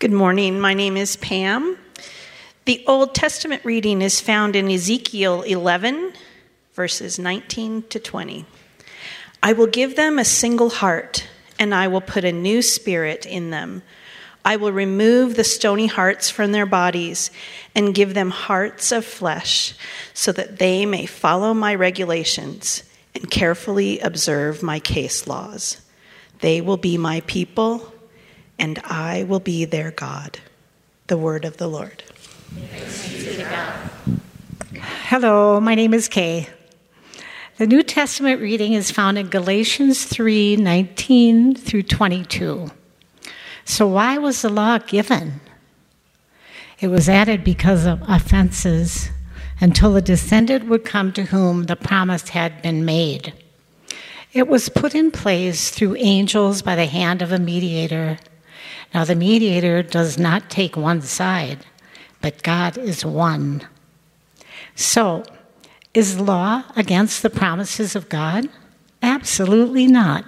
Good morning. My name is Pam. The Old Testament reading is found in Ezekiel 11, verses 19 to 20. I will give them a single heart, and I will put a new spirit in them. I will remove the stony hearts from their bodies and give them hearts of flesh, so that they may follow my regulations and carefully observe my case laws. They will be my people and I will be their God. The word of the Lord. Hello, my name is Kay. The New Testament reading is found in Galatians 3 19 through 22. So, why was the law given? It was added because of offenses until the descendant would come to whom the promise had been made. It was put in place through angels by the hand of a mediator now, the mediator does not take one side, but God is one. So, is law against the promises of God? Absolutely not.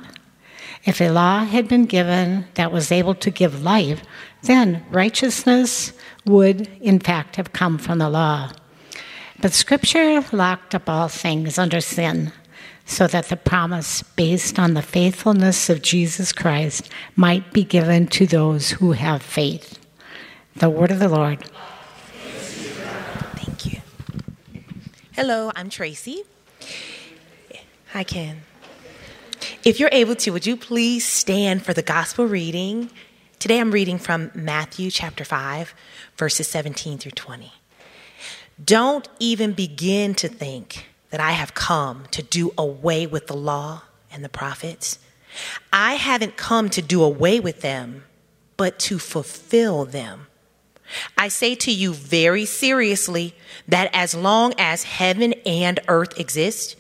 If a law had been given that was able to give life, then righteousness would, in fact, have come from the law. But Scripture locked up all things under sin so that the promise based on the faithfulness of Jesus Christ might be given to those who have faith. The word of the Lord. Thank you. Hello, I'm Tracy. Hi, Ken. If you're able to, would you please stand for the gospel reading? Today I'm reading from Matthew chapter 5, verses 17 through 20. Don't even begin to think that I have come to do away with the law and the prophets. I haven't come to do away with them, but to fulfill them. I say to you very seriously that as long as heaven and earth exist,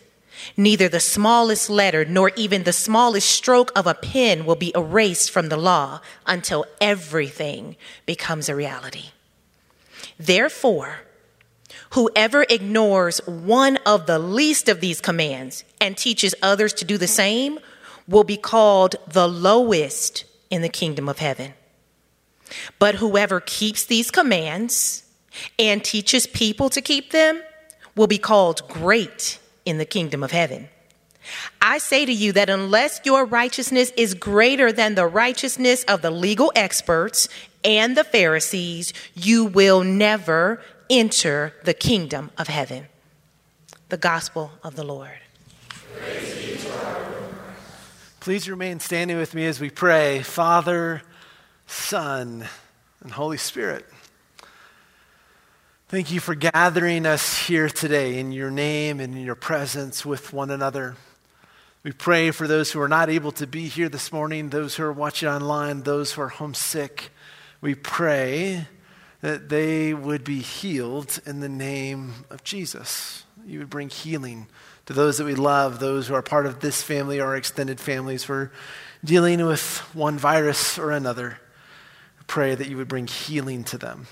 neither the smallest letter nor even the smallest stroke of a pen will be erased from the law until everything becomes a reality. Therefore, Whoever ignores one of the least of these commands and teaches others to do the same will be called the lowest in the kingdom of heaven. But whoever keeps these commands and teaches people to keep them will be called great in the kingdom of heaven. I say to you that unless your righteousness is greater than the righteousness of the legal experts and the Pharisees, you will never enter the kingdom of heaven. The gospel of the Lord. Please remain standing with me as we pray. Father, Son, and Holy Spirit. Thank you for gathering us here today in your name and in your presence with one another. We pray for those who are not able to be here this morning, those who are watching online, those who are homesick. We pray that they would be healed in the name of Jesus. You would bring healing to those that we love, those who are part of this family or extended families. We're dealing with one virus or another. pray that you would bring healing to them.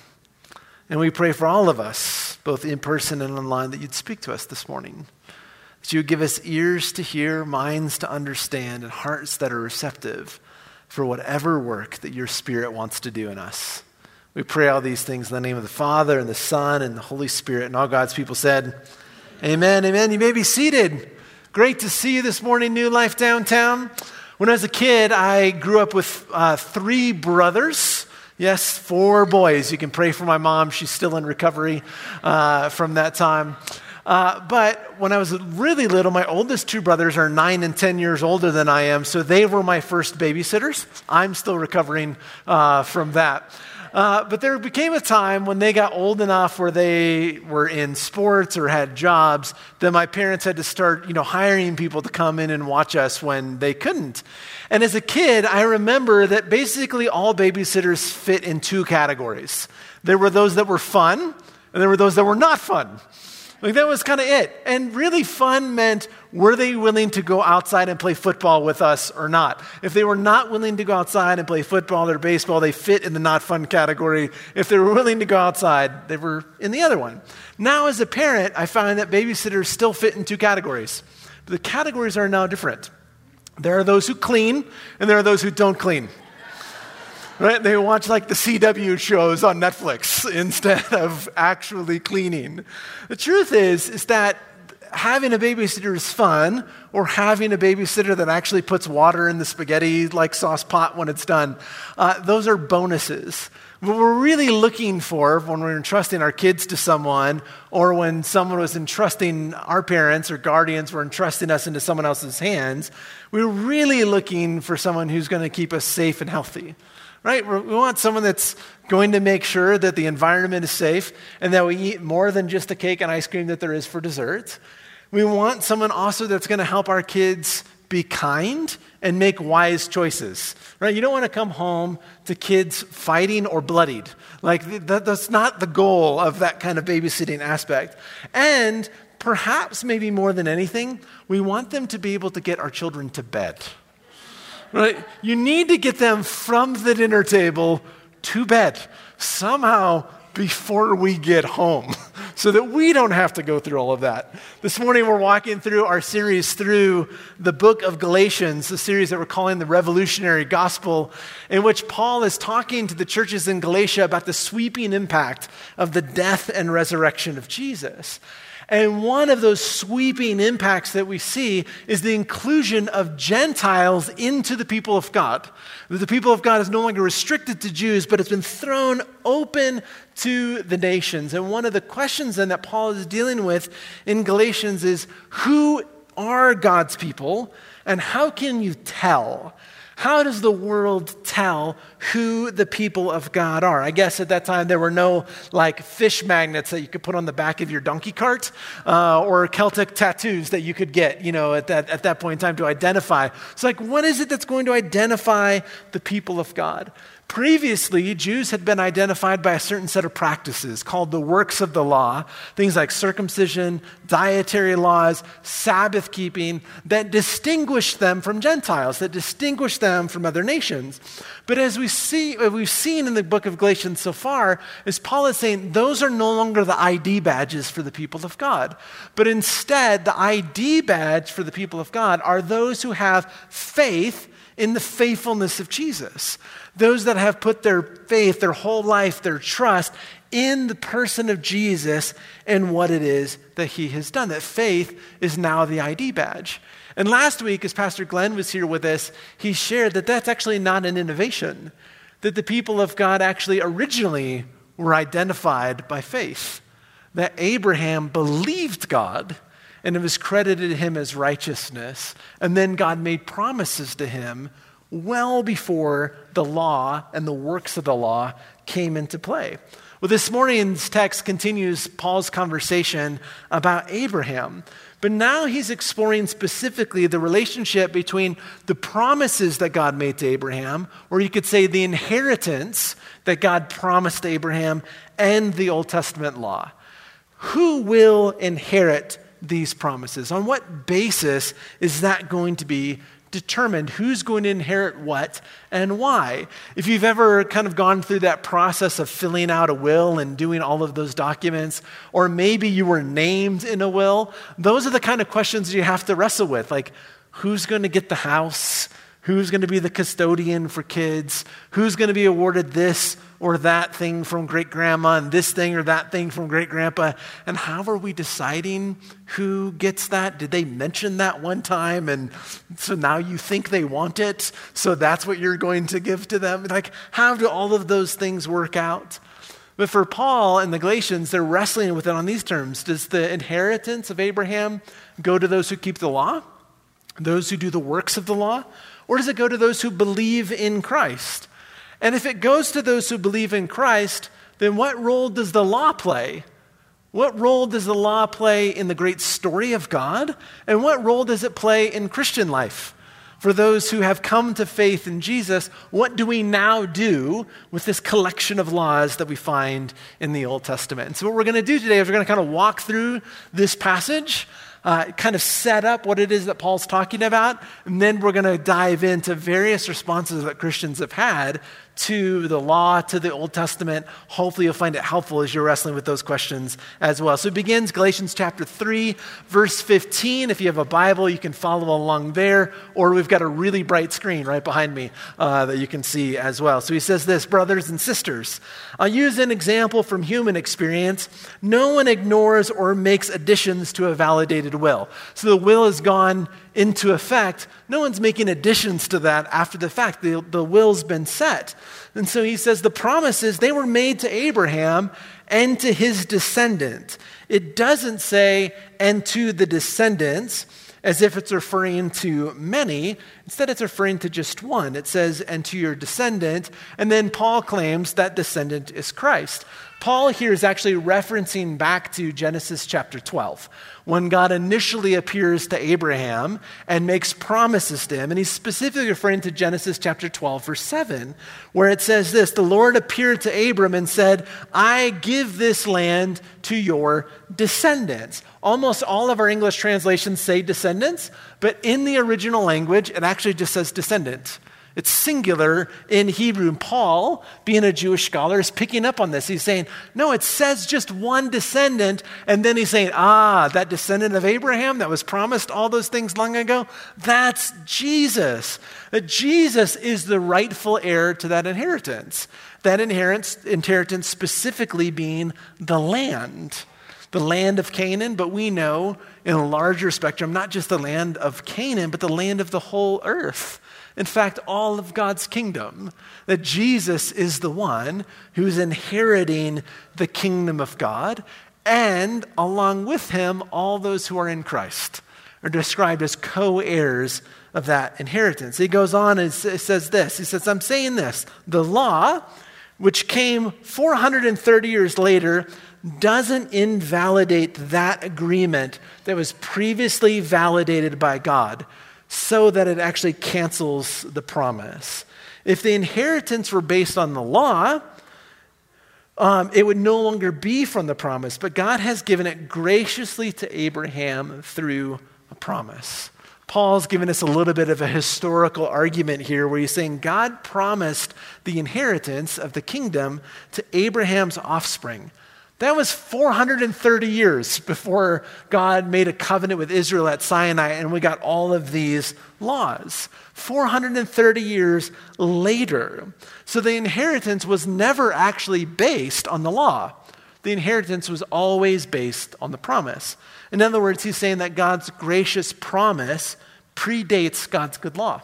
And we pray for all of us, both in person and online, that you'd speak to us this morning. That you would give us ears to hear, minds to understand, and hearts that are receptive for whatever work that your Spirit wants to do in us. We pray all these things in the name of the Father and the Son and the Holy Spirit. And all God's people said, Amen, amen. You may be seated. Great to see you this morning, New Life Downtown. When I was a kid, I grew up with uh, three brothers. Yes, four boys. You can pray for my mom. She's still in recovery uh, from that time. Uh, but when I was really little, my oldest two brothers are nine and 10 years older than I am, so they were my first babysitters. I'm still recovering uh, from that. Uh, but there became a time when they got old enough where they were in sports or had jobs that my parents had to start, you know, hiring people to come in and watch us when they couldn't. And as a kid, I remember that basically all babysitters fit in two categories. There were those that were fun, and there were those that were not fun. Like that was kind of it. And really fun meant were they willing to go outside and play football with us or not? If they were not willing to go outside and play football or baseball, they fit in the not fun category. If they were willing to go outside, they were in the other one. Now, as a parent, I find that babysitters still fit in two categories. But the categories are now different. There are those who clean, and there are those who don't clean. right? They watch like the CW shows on Netflix instead of actually cleaning. The truth is, is that having a babysitter is fun, or having a babysitter that actually puts water in the spaghetti like sauce pot when it's done, uh, those are bonuses. What we're really looking for when we're entrusting our kids to someone, or when someone was entrusting our parents or guardians were entrusting us into someone else's hands, we're really looking for someone who's going to keep us safe and healthy right? We want someone that's going to make sure that the environment is safe and that we eat more than just the cake and ice cream that there is for dessert. We want someone also that's going to help our kids be kind and make wise choices, right? You don't want to come home to kids fighting or bloodied. Like, that, that's not the goal of that kind of babysitting aspect. And perhaps, maybe more than anything, we want them to be able to get our children to bed. Right? You need to get them from the dinner table to bed. Somehow, before we get home so that we don't have to go through all of that. This morning we're walking through our series through the book of Galatians, the series that we're calling the Revolutionary Gospel, in which Paul is talking to the churches in Galatia about the sweeping impact of the death and resurrection of Jesus. And one of those sweeping impacts that we see is the inclusion of Gentiles into the people of God. The people of God is no longer restricted to Jews, but it's been thrown open to the nations. And one of the questions then that Paul is dealing with in Galatians is who are God's people and how can you tell? How does the world tell who the people of God are? I guess at that time there were no like fish magnets that you could put on the back of your donkey cart uh, or Celtic tattoos that you could get, you know, at that, at that point in time to identify. It's like, what is it that's going to identify the people of God? Previously, Jews had been identified by a certain set of practices called the works of the law, things like circumcision, dietary laws, Sabbath keeping, that distinguished them from Gentiles, that distinguished them from other nations. But as we see, we've seen in the book of Galatians so far, is Paul is saying those are no longer the ID badges for the people of God. But instead, the ID badge for the people of God are those who have faith in the faithfulness of Jesus. Those that have put their faith, their whole life, their trust in the person of Jesus and what it is that he has done. That faith is now the ID badge. And last week, as Pastor Glenn was here with us, he shared that that's actually not an innovation, that the people of God actually originally were identified by faith, that Abraham believed God and it was credited to him as righteousness, and then God made promises to him well before the law and the works of the law came into play. Well, this morning's text continues Paul's conversation about Abraham, but now he's exploring specifically the relationship between the promises that God made to Abraham, or you could say the inheritance that God promised Abraham, and the Old Testament law. Who will inherit these promises? On what basis is that going to be determined who's going to inherit what and why. If you've ever kind of gone through that process of filling out a will and doing all of those documents, or maybe you were named in a will, those are the kind of questions you have to wrestle with. Like, who's going to get the house? Who's going to be the custodian for kids? Who's going to be awarded this or that thing from great grandma and this thing or that thing from great grandpa? And how are we deciding who gets that? Did they mention that one time and so now you think they want it? So that's what you're going to give to them? Like, how do all of those things work out? But for Paul and the Galatians, they're wrestling with it on these terms. Does the inheritance of Abraham go to those who keep the law? Those who do the works of the law? Or does it go to those who believe in Christ? And if it goes to those who believe in Christ, then what role does the law play? What role does the law play in the great story of God? And what role does it play in Christian life? For those who have come to faith in Jesus, what do we now do with this collection of laws that we find in the Old Testament? And so, what we're going to do today is we're going to kind of walk through this passage uh, kind of set up what it is that Paul's talking about, and then we're going to dive into various responses that Christians have had to the law, to the Old Testament. Hopefully, you'll find it helpful as you're wrestling with those questions as well. So it begins Galatians chapter 3, verse 15. If you have a Bible, you can follow along there, or we've got a really bright screen right behind me uh, that you can see as well. So he says this Brothers and sisters, I'll use an example from human experience. No one ignores or makes additions to a validated will. So the will has gone into effect. No one's making additions to that after the fact. The, the will's been set. And so he says the promises, they were made to Abraham and to his descendant. It doesn't say, and to the descendants, as if it's referring to many. Instead, it's referring to just one. It says, and to your descendant. And then Paul claims that descendant is Christ. Paul here is actually referencing back to Genesis chapter 12, when God initially appears to Abraham and makes promises to him. And he's specifically referring to Genesis chapter 12, verse 7, where it says this The Lord appeared to Abram and said, I give this land to your descendants. Almost all of our English translations say descendants, but in the original language, it actually just says descendant. It's singular in Hebrew. And Paul, being a Jewish scholar, is picking up on this. He's saying, no, it says just one descendant. And then he's saying, ah, that descendant of Abraham that was promised all those things long ago, that's Jesus. That Jesus is the rightful heir to that inheritance. That inheritance specifically being the land the land of Canaan, but we know in a larger spectrum, not just the land of Canaan, but the land of the whole earth in fact, all of God's kingdom. That Jesus is the one who's inheriting the kingdom of God, and along with him, all those who are in Christ are described as co heirs of that inheritance. He goes on and says this He says, I'm saying this the law, which came 430 years later, doesn't invalidate that agreement that was previously validated by God so that it actually cancels the promise. If the inheritance were based on the law, um, it would no longer be from the promise, but God has given it graciously to Abraham through a promise. Paul's given us a little bit of a historical argument here where he's saying God promised the inheritance of the kingdom to Abraham's offspring. That was 430 years before God made a covenant with Israel at Sinai and we got all of these laws. 430 years later. So the inheritance was never actually based on the law. The inheritance was always based on the promise. In other words, he's saying that God's gracious promise predates God's good law.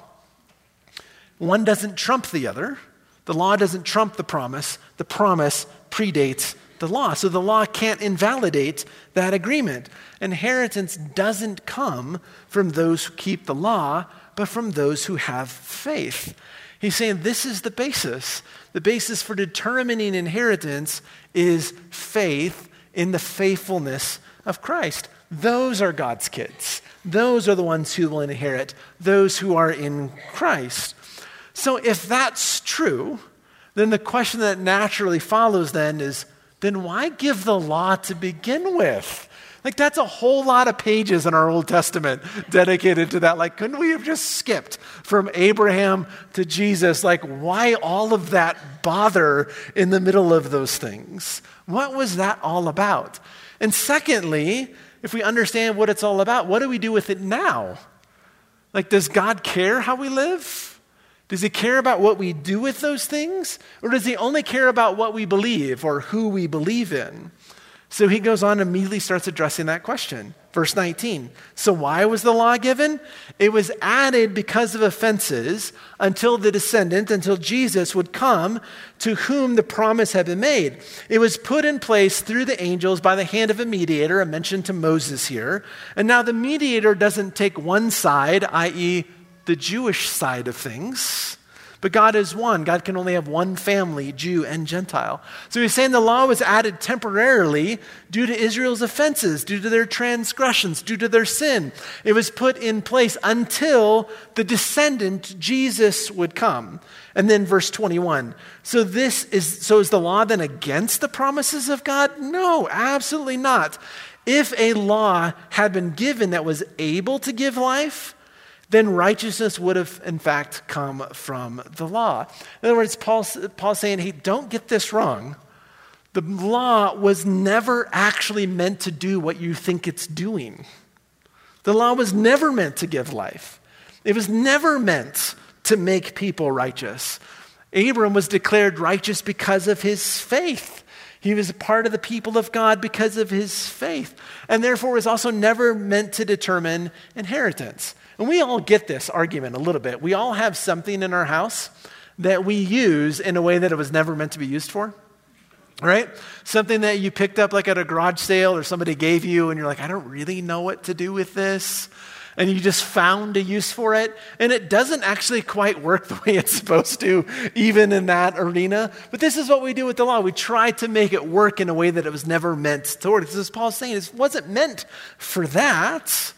One doesn't trump the other. The law doesn't trump the promise. The promise predates the law. So the law can't invalidate that agreement. Inheritance doesn't come from those who keep the law, but from those who have faith. He's saying this is the basis. The basis for determining inheritance is faith in the faithfulness of Christ. Those are God's kids. Those are the ones who will inherit, those who are in Christ. So if that's true, then the question that naturally follows then is then why give the law to begin with? Like, that's a whole lot of pages in our Old Testament dedicated to that. Like, couldn't we have just skipped from Abraham to Jesus? Like, why all of that bother in the middle of those things? What was that all about? And secondly, if we understand what it's all about, what do we do with it now? Like, does God care how we live? Does he care about what we do with those things? Or does he only care about what we believe or who we believe in? So he goes on and immediately starts addressing that question. Verse 19. So why was the law given? It was added because of offenses until the descendant, until Jesus would come to whom the promise had been made. It was put in place through the angels by the hand of a mediator, a mention to Moses here. And now the mediator doesn't take one side, i.e., the Jewish side of things. But God is one. God can only have one family, Jew and Gentile. So he's saying the law was added temporarily due to Israel's offenses, due to their transgressions, due to their sin. It was put in place until the descendant, Jesus, would come. And then verse 21. So this is so is the law then against the promises of God? No, absolutely not. If a law had been given that was able to give life, then righteousness would have, in fact, come from the law. In other words, Paul's, Paul's saying, hey, don't get this wrong. The law was never actually meant to do what you think it's doing. The law was never meant to give life, it was never meant to make people righteous. Abram was declared righteous because of his faith. He was a part of the people of God because of his faith, and therefore was also never meant to determine inheritance. And we all get this argument a little bit. We all have something in our house that we use in a way that it was never meant to be used for. Right? Something that you picked up like at a garage sale or somebody gave you, and you're like, I don't really know what to do with this. And you just found a use for it, and it doesn't actually quite work the way it's supposed to, even in that arena. But this is what we do with the law. We try to make it work in a way that it was never meant to work. As Paul's saying, it wasn't meant for that.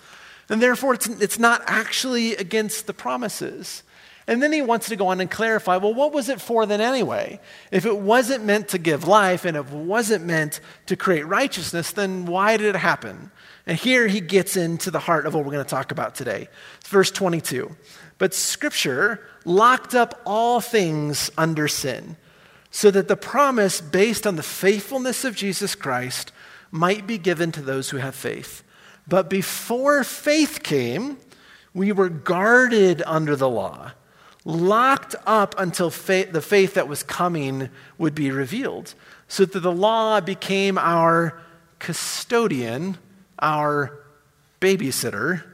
And therefore, it's, it's not actually against the promises. And then he wants to go on and clarify well, what was it for then anyway? If it wasn't meant to give life and it wasn't meant to create righteousness, then why did it happen? And here he gets into the heart of what we're going to talk about today. Verse 22. But Scripture locked up all things under sin, so that the promise based on the faithfulness of Jesus Christ might be given to those who have faith. But before faith came, we were guarded under the law, locked up until faith, the faith that was coming would be revealed, so that the law became our custodian, our babysitter,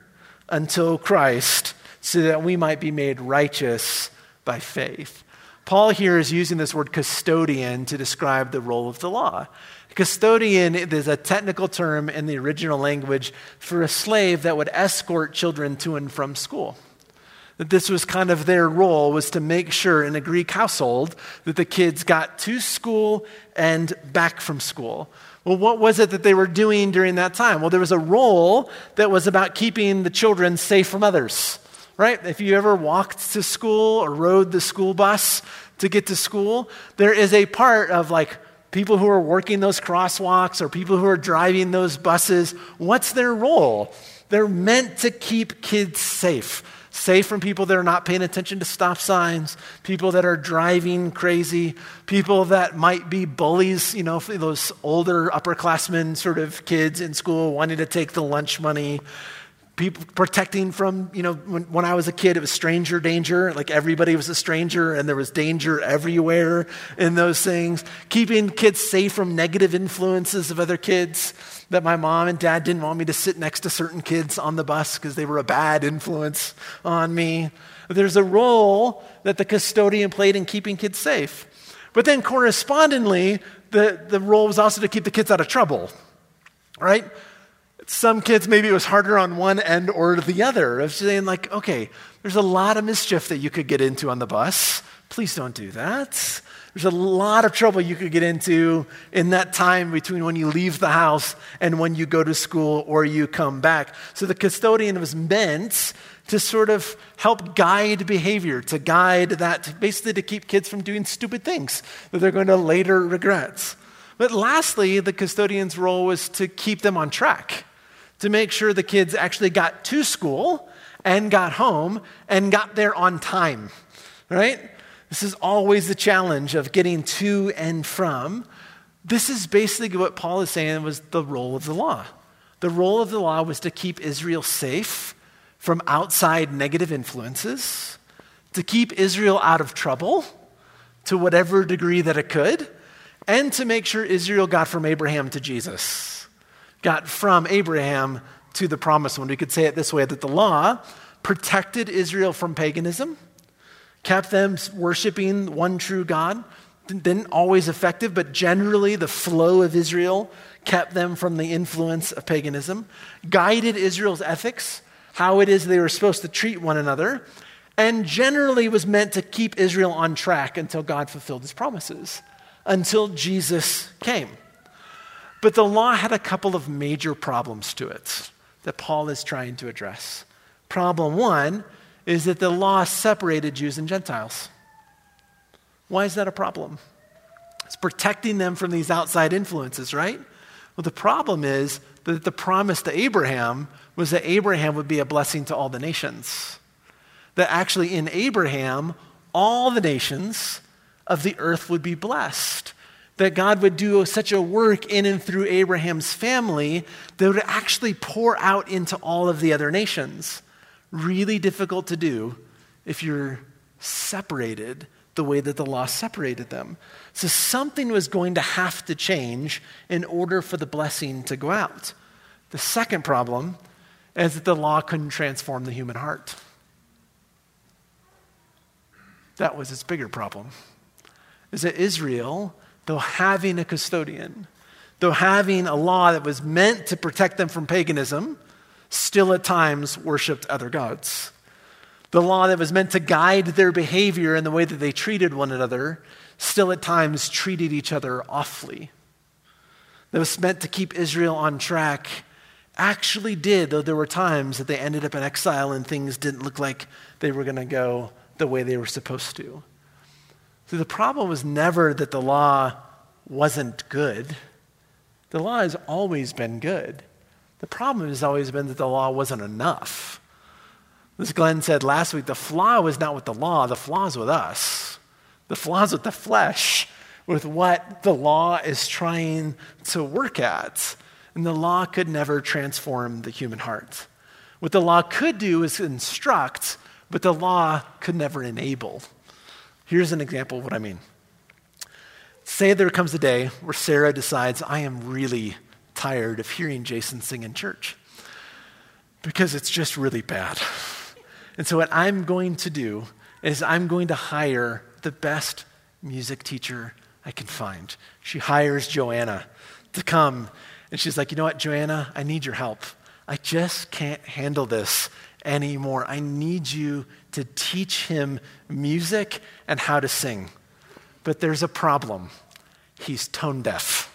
until Christ, so that we might be made righteous by faith. Paul here is using this word custodian to describe the role of the law. Custodian is a technical term in the original language for a slave that would escort children to and from school. That this was kind of their role was to make sure in a Greek household that the kids got to school and back from school. Well, what was it that they were doing during that time? Well, there was a role that was about keeping the children safe from others, right? If you ever walked to school or rode the school bus to get to school, there is a part of like people who are working those crosswalks or people who are driving those buses, what's their role? They're meant to keep kids safe. Safe from people that are not paying attention to stop signs, people that are driving crazy, people that might be bullies, you know, those older upperclassmen sort of kids in school wanting to take the lunch money people protecting from you know when, when i was a kid it was stranger danger like everybody was a stranger and there was danger everywhere in those things. Keeping kids safe from negative influences of other kids that my mom and dad didn't want me to sit next to certain kids on the bus because they were a bad influence on me. There's a role that the custodian played in keeping kids safe. But then correspondingly the, the role was also to keep the kids out of trouble right some kids, maybe it was harder on one end or the other of saying, like, okay, there's a lot of mischief that you could get into on the bus. Please don't do that. There's a lot of trouble you could get into in that time between when you leave the house and when you go to school or you come back. So the custodian was meant to sort of help guide behavior, to guide that, basically to keep kids from doing stupid things that they're going to later regret. But lastly, the custodian's role was to keep them on track to make sure the kids actually got to school and got home and got there on time, right? This is always the challenge of getting to and from. This is basically what Paul is saying was the role of the law. The role of the law was to keep Israel safe from outside negative influences, to keep Israel out of trouble to whatever degree that it could, and to make sure Israel got from Abraham to Jesus got from Abraham to the promised one. We could say it this way that the law protected Israel from paganism, kept them worshiping one true God. Didn't always effective, but generally the flow of Israel kept them from the influence of paganism, guided Israel's ethics, how it is they were supposed to treat one another, and generally was meant to keep Israel on track until God fulfilled his promises, until Jesus came. But the law had a couple of major problems to it that Paul is trying to address. Problem one is that the law separated Jews and Gentiles. Why is that a problem? It's protecting them from these outside influences, right? Well, the problem is that the promise to Abraham was that Abraham would be a blessing to all the nations. that actually in Abraham, all the nations of the earth would be blessed. That God would do such a work in and through Abraham's family that would actually pour out into all of the other nations. Really difficult to do if you're separated the way that the law separated them. So something was going to have to change in order for the blessing to go out. The second problem is that the law couldn't transform the human heart. That was its bigger problem. Is that Israel, though having a custodian, though having a law that was meant to protect them from paganism, still at times worshiped other gods. The law that was meant to guide their behavior and the way that they treated one another still at times treated each other awfully. That was meant to keep Israel on track actually did, though there were times that they ended up in exile and things didn't look like they were going to go the way they were supposed to. So the problem was never that the law wasn't good. The law has always been good. The problem has always been that the law wasn't enough. As Glenn said last week, the flaw was not with the law, the flaw is with us. The flaw is with the flesh, with what the law is trying to work at. And the law could never transform the human heart. What the law could do is instruct, but the law could never enable. Here's an example of what I mean. Say there comes a day where Sarah decides, I am really tired of hearing Jason sing in church because it's just really bad. And so, what I'm going to do is I'm going to hire the best music teacher I can find. She hires Joanna to come and she's like, You know what, Joanna, I need your help. I just can't handle this anymore. I need you to teach him music and how to sing. But there's a problem he's tone deaf.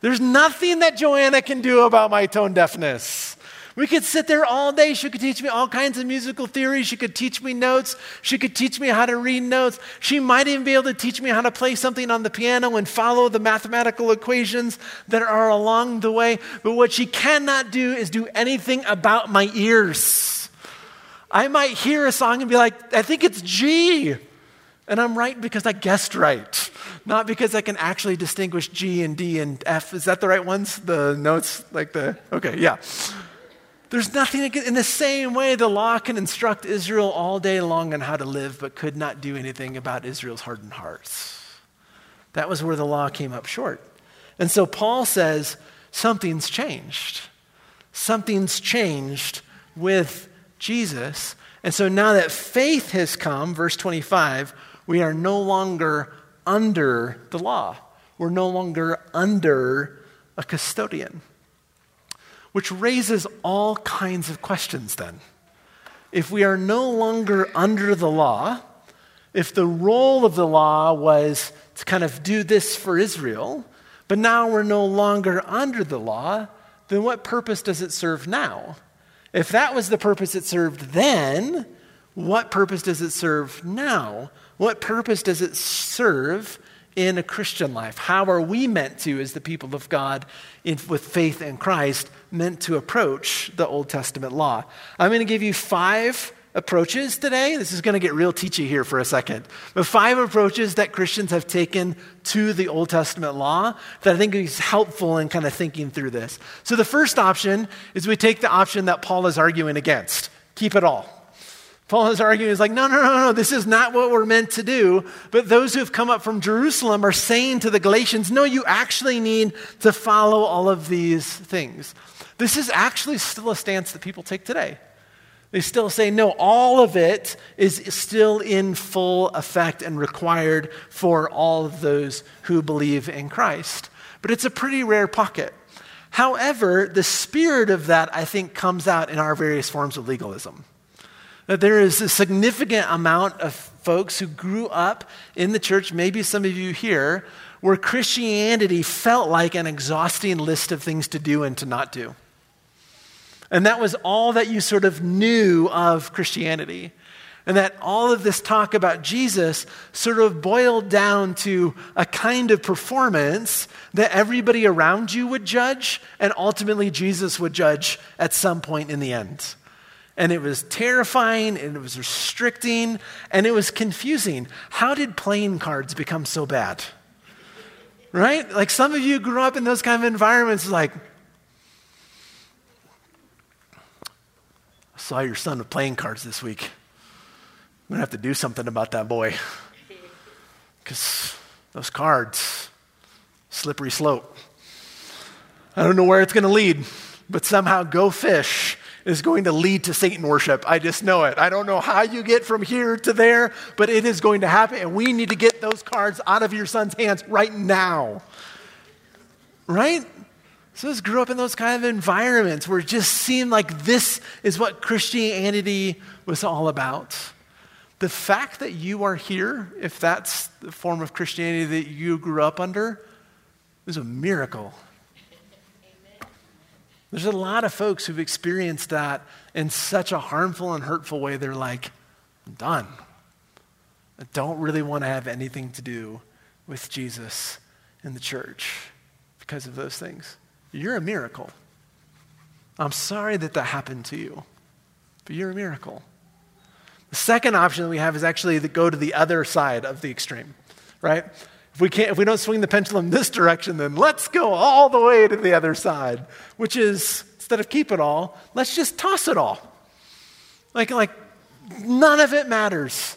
There's nothing that Joanna can do about my tone deafness. We could sit there all day. She could teach me all kinds of musical theory. She could teach me notes. She could teach me how to read notes. She might even be able to teach me how to play something on the piano and follow the mathematical equations that are along the way. But what she cannot do is do anything about my ears. I might hear a song and be like, I think it's G. And I'm right because I guessed right, not because I can actually distinguish G and D and F. Is that the right ones? The notes, like the, okay, yeah. There's nothing in the same way the law can instruct Israel all day long on how to live, but could not do anything about Israel's hardened hearts. That was where the law came up short. And so Paul says something's changed. Something's changed with Jesus. And so now that faith has come, verse 25, we are no longer under the law. We're no longer under a custodian which raises all kinds of questions then. If we are no longer under the law, if the role of the law was to kind of do this for Israel, but now we're no longer under the law, then what purpose does it serve now? If that was the purpose it served then, what purpose does it serve now? What purpose does it serve in a Christian life? How are we meant to, as the people of God, in, with faith in Christ, meant to approach the Old Testament law? I'm going to give you five approaches today. This is going to get real teachy here for a second. But five approaches that Christians have taken to the Old Testament law that I think is helpful in kind of thinking through this. So the first option is we take the option that Paul is arguing against keep it all. Paul is arguing, is like, no, no, no, no, this is not what we're meant to do. But those who have come up from Jerusalem are saying to the Galatians, no, you actually need to follow all of these things. This is actually still a stance that people take today. They still say, no, all of it is still in full effect and required for all of those who believe in Christ. But it's a pretty rare pocket. However, the spirit of that, I think, comes out in our various forms of legalism. That there is a significant amount of folks who grew up in the church, maybe some of you here, where Christianity felt like an exhausting list of things to do and to not do. And that was all that you sort of knew of Christianity. And that all of this talk about Jesus sort of boiled down to a kind of performance that everybody around you would judge, and ultimately Jesus would judge at some point in the end. And it was terrifying, and it was restricting, and it was confusing. How did playing cards become so bad? Right? Like some of you grew up in those kind of environments, like, saw your son with playing cards this week. I'm going to have to do something about that boy. Because those cards, slippery slope. I don't know where it's going to lead, but somehow go fish is going to lead to Satan worship. I just know it. I don't know how you get from here to there, but it is going to happen. And we need to get those cards out of your son's hands right now. Right? So just grew up in those kind of environments where it just seemed like this is what Christianity was all about. The fact that you are here, if that's the form of Christianity that you grew up under, is a miracle. There's a lot of folks who've experienced that in such a harmful and hurtful way. They're like, I'm done. I don't really want to have anything to do with Jesus in the church because of those things. You're a miracle. I'm sorry that that happened to you, but you're a miracle. The second option that we have is actually to go to the other side of the extreme, right? If we can't, if we don't swing the pendulum this direction, then let's go all the way to the other side, which is instead of keep it all, let's just toss it all. Like, like none of it matters.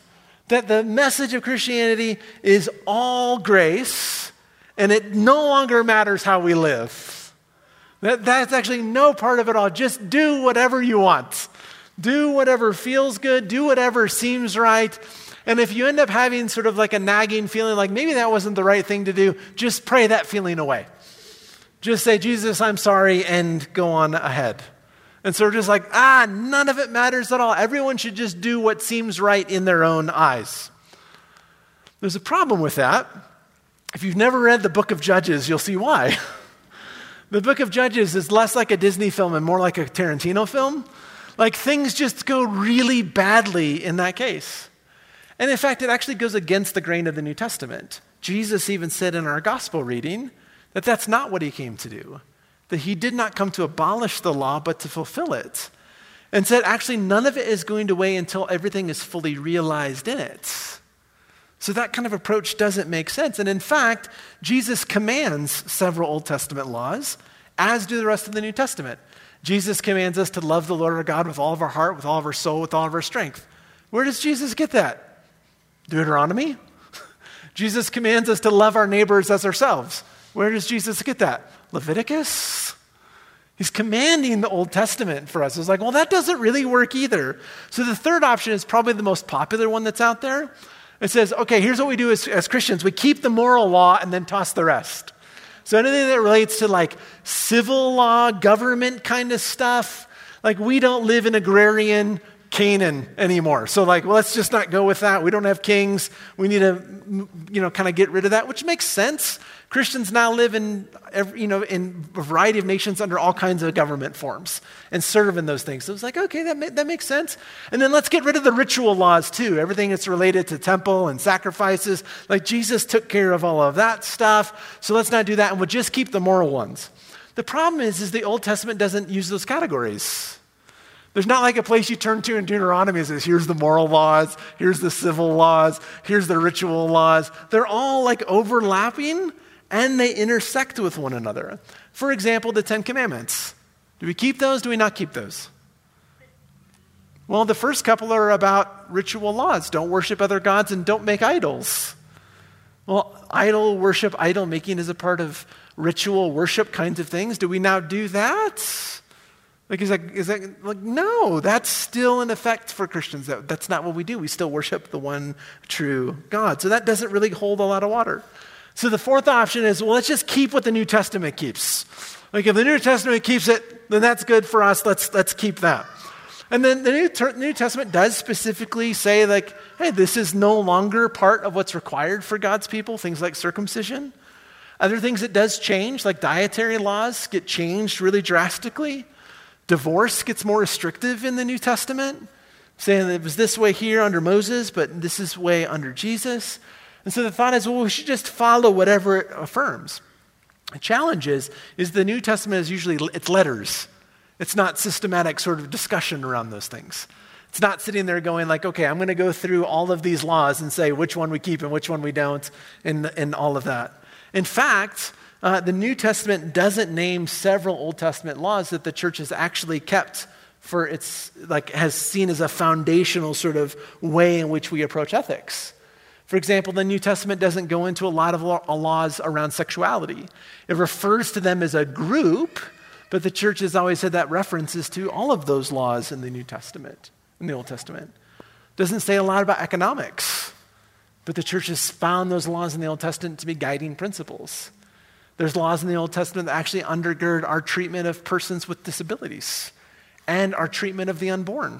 That the message of Christianity is all grace, and it no longer matters how we live. That, that's actually no part of it all. Just do whatever you want. Do whatever feels good, do whatever seems right. And if you end up having sort of like a nagging feeling like maybe that wasn't the right thing to do, just pray that feeling away. Just say, Jesus, I'm sorry, and go on ahead. And so we're just like, ah, none of it matters at all. Everyone should just do what seems right in their own eyes. There's a problem with that. If you've never read the book of Judges, you'll see why. the book of Judges is less like a Disney film and more like a Tarantino film. Like things just go really badly in that case. And in fact, it actually goes against the grain of the New Testament. Jesus even said in our gospel reading that that's not what he came to do, that he did not come to abolish the law, but to fulfill it. And said, actually, none of it is going to weigh until everything is fully realized in it. So that kind of approach doesn't make sense. And in fact, Jesus commands several Old Testament laws, as do the rest of the New Testament. Jesus commands us to love the Lord our God with all of our heart, with all of our soul, with all of our strength. Where does Jesus get that? Deuteronomy. Jesus commands us to love our neighbors as ourselves. Where does Jesus get that? Leviticus. He's commanding the Old Testament for us. It's like, well, that doesn't really work either. So the third option is probably the most popular one that's out there. It says, okay, here's what we do as, as Christians we keep the moral law and then toss the rest. So anything that relates to like civil law, government kind of stuff, like we don't live in agrarian Canaan anymore. So, like, well, let's just not go with that. We don't have kings. We need to, you know, kind of get rid of that, which makes sense. Christians now live in, every, you know, in a variety of nations under all kinds of government forms and serve in those things. So it's like, okay, that, ma- that makes sense. And then let's get rid of the ritual laws too, everything that's related to temple and sacrifices. Like Jesus took care of all of that stuff. So let's not do that, and we'll just keep the moral ones. The problem is, is the Old Testament doesn't use those categories. There's not like a place you turn to in Deuteronomy that says, here's the moral laws, here's the civil laws, here's the ritual laws. They're all like overlapping and they intersect with one another. For example, the Ten Commandments. Do we keep those? Do we not keep those? Well, the first couple are about ritual laws don't worship other gods and don't make idols. Well, idol worship, idol making is a part of ritual worship kinds of things. Do we now do that? Like, is that, is that like, no, that's still in effect for Christians. That, that's not what we do. We still worship the one true God. So that doesn't really hold a lot of water. So the fourth option is, well, let's just keep what the New Testament keeps. Like, if the New Testament keeps it, then that's good for us. Let's, let's keep that. And then the New, New Testament does specifically say, like, hey, this is no longer part of what's required for God's people, things like circumcision. Other things it does change, like dietary laws, get changed really drastically. Divorce gets more restrictive in the New Testament, saying it was this way here under Moses, but this is way under Jesus. And so the thought is, well, we should just follow whatever it affirms. The challenge is, is the New Testament is usually it's letters. It's not systematic sort of discussion around those things. It's not sitting there going like, okay, I'm going to go through all of these laws and say which one we keep and which one we don't, and, and all of that. In fact, uh, the New Testament doesn't name several Old Testament laws that the church has actually kept for its, like, has seen as a foundational sort of way in which we approach ethics. For example, the New Testament doesn't go into a lot of laws around sexuality. It refers to them as a group, but the church has always said that references to all of those laws in the New Testament, in the Old Testament. Doesn't say a lot about economics, but the church has found those laws in the Old Testament to be guiding principles. There's laws in the Old Testament that actually undergird our treatment of persons with disabilities and our treatment of the unborn.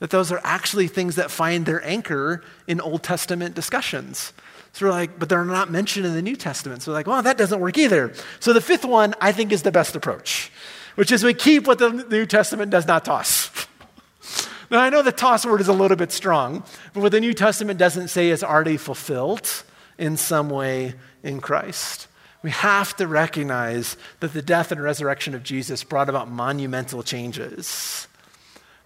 That those are actually things that find their anchor in Old Testament discussions. So we're like, but they're not mentioned in the New Testament. So we're like, well, that doesn't work either. So the fifth one, I think, is the best approach, which is we keep what the New Testament does not toss. now, I know the toss word is a little bit strong, but what the New Testament doesn't say is already fulfilled in some way in Christ. We have to recognize that the death and resurrection of Jesus brought about monumental changes.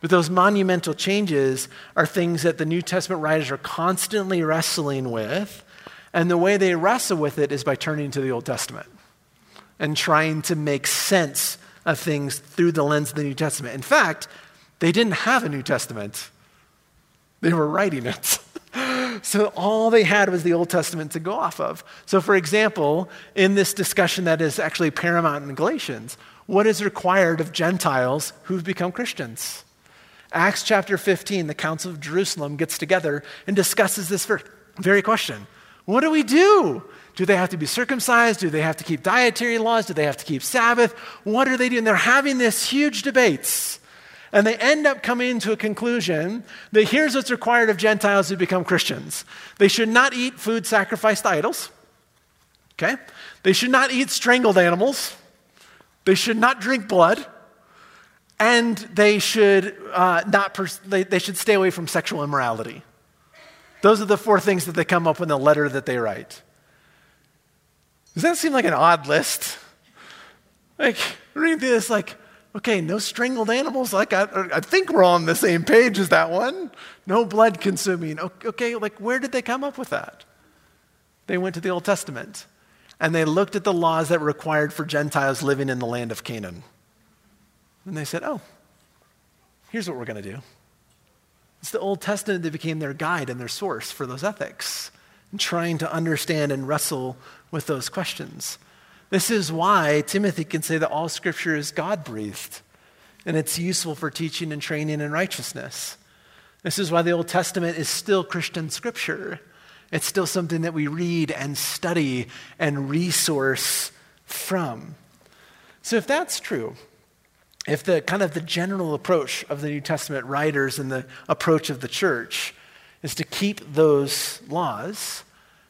But those monumental changes are things that the New Testament writers are constantly wrestling with. And the way they wrestle with it is by turning to the Old Testament and trying to make sense of things through the lens of the New Testament. In fact, they didn't have a New Testament, they were writing it. so all they had was the Old Testament to go off of. So, for example, in this discussion that is actually paramount in Galatians, what is required of Gentiles who've become Christians? Acts chapter 15, the Council of Jerusalem gets together and discusses this very question What do we do? Do they have to be circumcised? Do they have to keep dietary laws? Do they have to keep Sabbath? What are they doing? They're having this huge debates. And they end up coming to a conclusion that here's what's required of Gentiles who become Christians they should not eat food sacrificed to idols. Okay? They should not eat strangled animals. They should not drink blood. And they should, uh, not pers- they, they should stay away from sexual immorality. Those are the four things that they come up in the letter that they write. Does that seem like an odd list? Like, read this, like, okay, no strangled animals. Like, I, I think we're on the same page as that one. No blood consuming. Okay, like, where did they come up with that? They went to the Old Testament and they looked at the laws that were required for Gentiles living in the land of Canaan. And they said, oh, here's what we're going to do. It's the Old Testament that became their guide and their source for those ethics, and trying to understand and wrestle with those questions. This is why Timothy can say that all scripture is God breathed and it's useful for teaching and training in righteousness. This is why the Old Testament is still Christian scripture. It's still something that we read and study and resource from. So if that's true, if the kind of the general approach of the New Testament writers and the approach of the church is to keep those laws,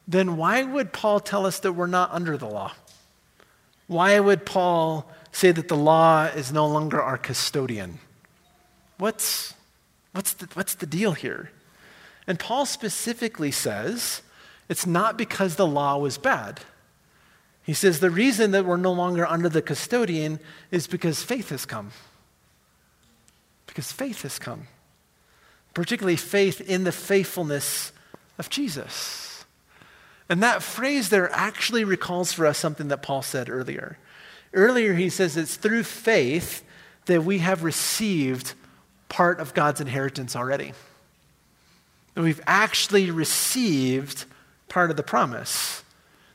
then why would Paul tell us that we're not under the law? Why would Paul say that the law is no longer our custodian? What's, what's, the, what's the deal here? And Paul specifically says it's not because the law was bad. He says the reason that we're no longer under the custodian is because faith has come. Because faith has come. Particularly faith in the faithfulness of Jesus. And that phrase there actually recalls for us something that Paul said earlier. Earlier, he says it's through faith that we have received part of God's inheritance already. That we've actually received part of the promise.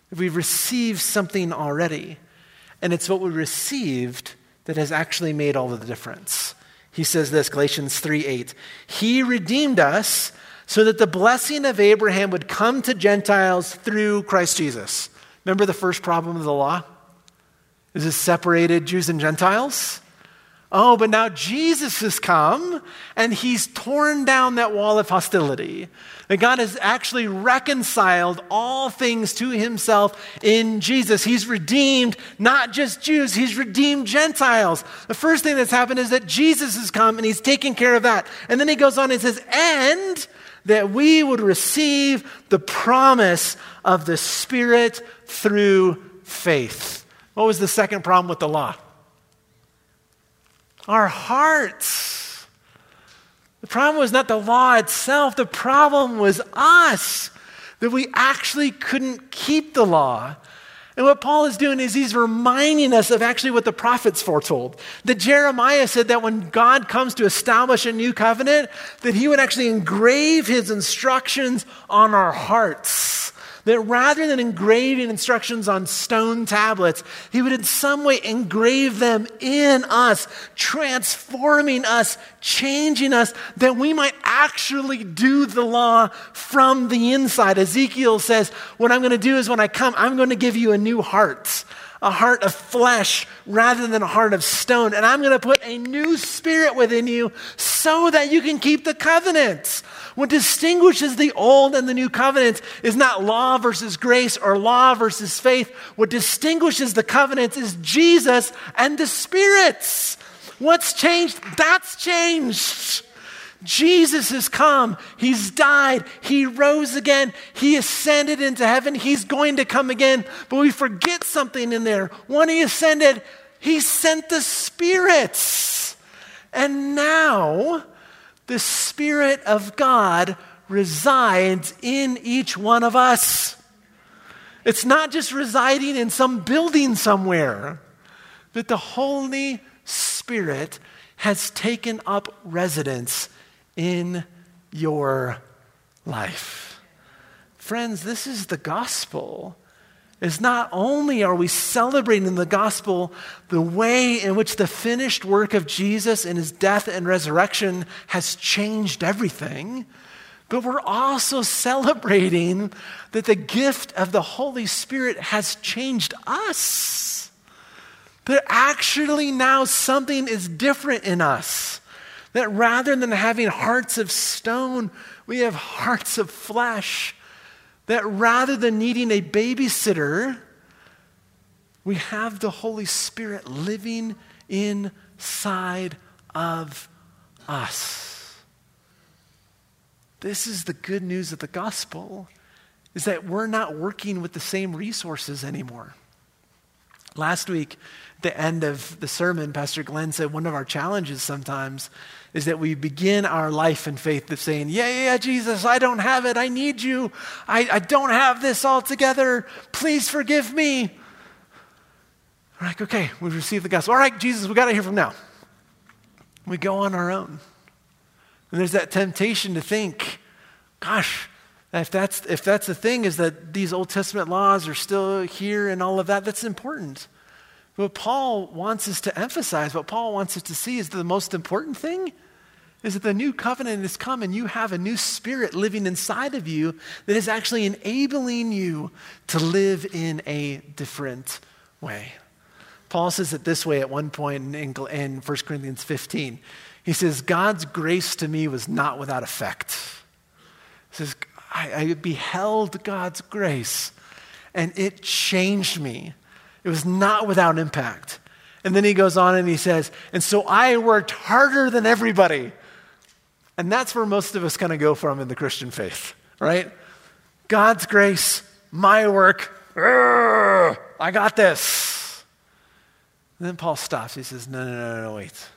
That we've received something already. And it's what we received that has actually made all of the difference. He says this, Galatians 3 8. He redeemed us so that the blessing of Abraham would come to Gentiles through Christ Jesus. Remember the first problem of the law? Is it separated Jews and Gentiles? Oh, but now Jesus has come and he's torn down that wall of hostility. That God has actually reconciled all things to himself in Jesus. He's redeemed not just Jews, he's redeemed Gentiles. The first thing that's happened is that Jesus has come and he's taken care of that. And then he goes on and says, and that we would receive the promise of the Spirit through faith. What was the second problem with the law? Our hearts. The problem was not the law itself, the problem was us, that we actually couldn't keep the law. And what Paul is doing is he's reminding us of actually what the prophets foretold. That Jeremiah said that when God comes to establish a new covenant, that he would actually engrave his instructions on our hearts that rather than engraving instructions on stone tablets, he would in some way engrave them in us, transforming us, changing us, that we might actually do the law from the inside. Ezekiel says, What I'm going to do is when I come, I'm going to give you a new heart a heart of flesh rather than a heart of stone. And I'm going to put a new spirit within you so that you can keep the covenants. What distinguishes the old and the new covenants is not law versus grace or law versus faith. What distinguishes the covenants is Jesus and the spirits. What's changed? That's changed. Jesus has come. He's died. He rose again. He ascended into heaven. He's going to come again. But we forget something in there. When he ascended, he sent the spirits. And now, the Spirit of God resides in each one of us. It's not just residing in some building somewhere, but the Holy Spirit has taken up residence in your life. Friends, this is the gospel is not only are we celebrating the gospel the way in which the finished work of Jesus in his death and resurrection has changed everything, but we're also celebrating that the gift of the Holy Spirit has changed us. That actually now something is different in us. That rather than having hearts of stone, we have hearts of flesh that rather than needing a babysitter, we have the Holy Spirit living inside of us. This is the good news of the gospel is that we're not working with the same resources anymore. Last week, the end of the sermon, Pastor Glenn said one of our challenges sometimes is that we begin our life in faith of saying, Yeah, yeah, yeah, Jesus, I don't have it. I need you. I, I don't have this all together. Please forgive me. We're like, okay, we've received the gospel. All right, Jesus, we got to hear from now. We go on our own. And there's that temptation to think, gosh, if that's, if that's the thing, is that these Old Testament laws are still here and all of that, that's important. What Paul wants us to emphasize, what Paul wants us to see is the most important thing is that the new covenant has come and you have a new spirit living inside of you that is actually enabling you to live in a different way. Paul says it this way at one point in, in 1 Corinthians 15. He says, God's grace to me was not without effect. He says, I, I beheld God's grace and it changed me. It was not without impact. And then he goes on and he says, And so I worked harder than everybody. And that's where most of us kind of go from in the Christian faith, right? God's grace, my work, I got this. And then Paul stops. He says, No, no, no, no, wait.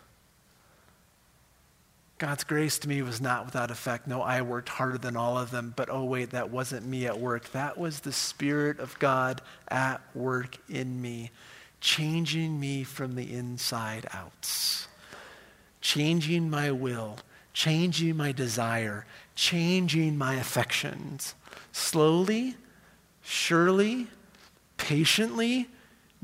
God's grace to me was not without effect. No, I worked harder than all of them, but oh, wait, that wasn't me at work. That was the Spirit of God at work in me, changing me from the inside out, changing my will, changing my desire, changing my affections. Slowly, surely, patiently,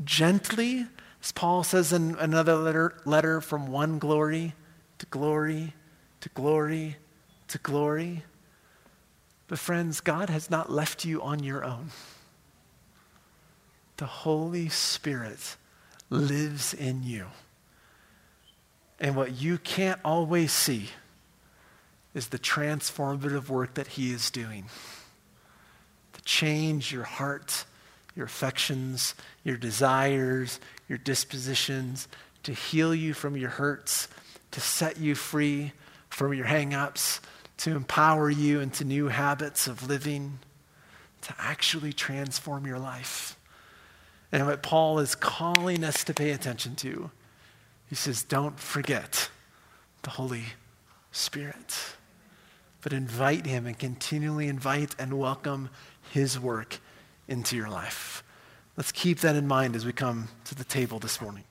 gently, as Paul says in another letter, letter from one glory to glory to glory to glory. But, friends, God has not left you on your own. The Holy Spirit lives in you. And what you can't always see is the transformative work that He is doing to change your heart, your affections, your desires, your dispositions, to heal you from your hurts, to set you free from your hangups, to empower you into new habits of living, to actually transform your life. And what Paul is calling us to pay attention to He says, don't forget the Holy Spirit, but invite Him and continually invite and welcome His work into your life. Let's keep that in mind as we come to the table this morning.